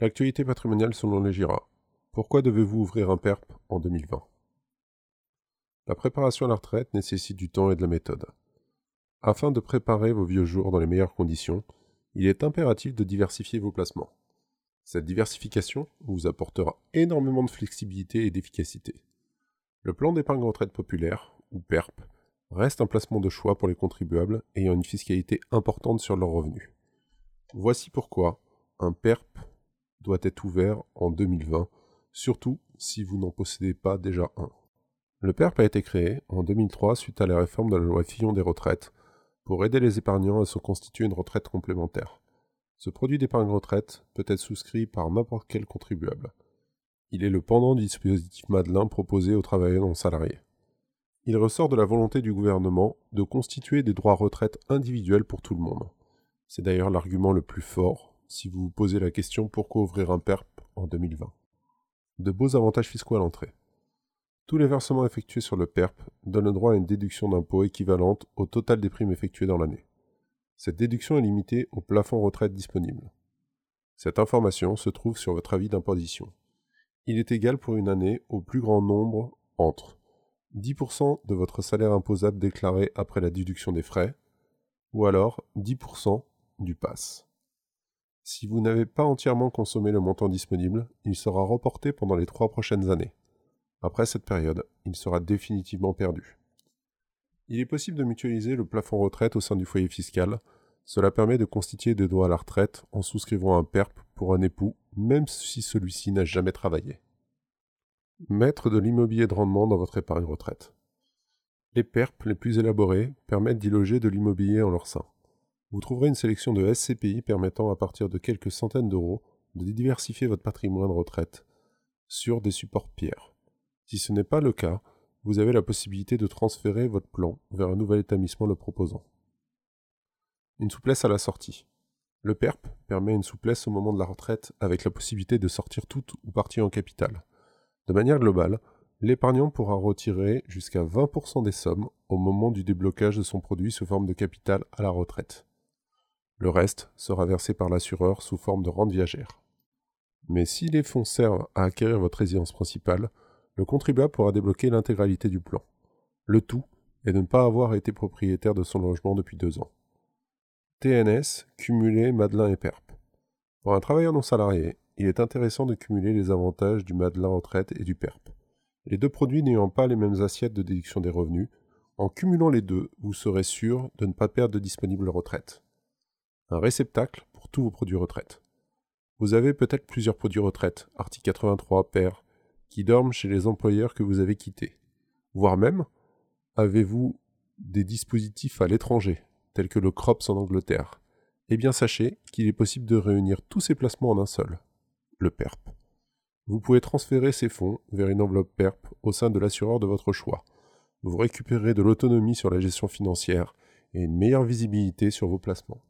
L'actualité patrimoniale selon les GIRA. Pourquoi devez-vous ouvrir un PERP en 2020 La préparation à la retraite nécessite du temps et de la méthode. Afin de préparer vos vieux jours dans les meilleures conditions, il est impératif de diversifier vos placements. Cette diversification vous apportera énormément de flexibilité et d'efficacité. Le plan d'épargne retraite populaire, ou PERP, reste un placement de choix pour les contribuables ayant une fiscalité importante sur leurs revenus. Voici pourquoi un PERP doit être ouvert en 2020, surtout si vous n'en possédez pas déjà un. Le PERP a été créé en 2003 suite à la réforme de la loi Fillon des retraites pour aider les épargnants à se constituer une retraite complémentaire. Ce produit d'épargne retraite peut être souscrit par n'importe quel contribuable. Il est le pendant du dispositif Madelin proposé aux travailleurs non salariés. Il ressort de la volonté du gouvernement de constituer des droits retraite individuels pour tout le monde. C'est d'ailleurs l'argument le plus fort si vous vous posez la question pourquoi ouvrir un PERP en 2020. De beaux avantages fiscaux à l'entrée. Tous les versements effectués sur le PERP donnent le droit à une déduction d'impôt équivalente au total des primes effectuées dans l'année. Cette déduction est limitée au plafond retraite disponible. Cette information se trouve sur votre avis d'imposition. Il est égal pour une année au plus grand nombre entre 10% de votre salaire imposable déclaré après la déduction des frais, ou alors 10% du PASS. Si vous n'avez pas entièrement consommé le montant disponible, il sera reporté pendant les trois prochaines années. Après cette période, il sera définitivement perdu. Il est possible de mutualiser le plafond retraite au sein du foyer fiscal. Cela permet de constituer des droits à la retraite en souscrivant un PERP pour un époux, même si celui-ci n'a jamais travaillé. Mettre de l'immobilier de rendement dans votre épargne retraite. Les PERP les plus élaborés permettent d'y loger de l'immobilier en leur sein. Vous trouverez une sélection de SCPI permettant à partir de quelques centaines d'euros de diversifier votre patrimoine de retraite sur des supports pierres. Si ce n'est pas le cas, vous avez la possibilité de transférer votre plan vers un nouvel établissement le proposant. Une souplesse à la sortie. Le PERP permet une souplesse au moment de la retraite avec la possibilité de sortir toute ou partie en capital. De manière globale, l'épargnant pourra retirer jusqu'à 20% des sommes au moment du déblocage de son produit sous forme de capital à la retraite. Le reste sera versé par l'assureur sous forme de rente viagère. Mais si les fonds servent à acquérir votre résidence principale, le contribuable pourra débloquer l'intégralité du plan. Le tout est de ne pas avoir été propriétaire de son logement depuis deux ans. TNS, cumulé Madelin et PERP. Pour un travailleur non salarié, il est intéressant de cumuler les avantages du Madelin retraite et du PERP. Les deux produits n'ayant pas les mêmes assiettes de déduction des revenus, en cumulant les deux, vous serez sûr de ne pas perdre de disponible retraite un réceptacle pour tous vos produits retraite. Vous avez peut-être plusieurs produits retraite, article 83, pair, qui dorment chez les employeurs que vous avez quittés. Voire même, avez-vous des dispositifs à l'étranger, tels que le CROPS en Angleterre? Eh bien sachez qu'il est possible de réunir tous ces placements en un seul, le PERP. Vous pouvez transférer ces fonds vers une enveloppe PERP au sein de l'assureur de votre choix. Vous récupérez de l'autonomie sur la gestion financière et une meilleure visibilité sur vos placements.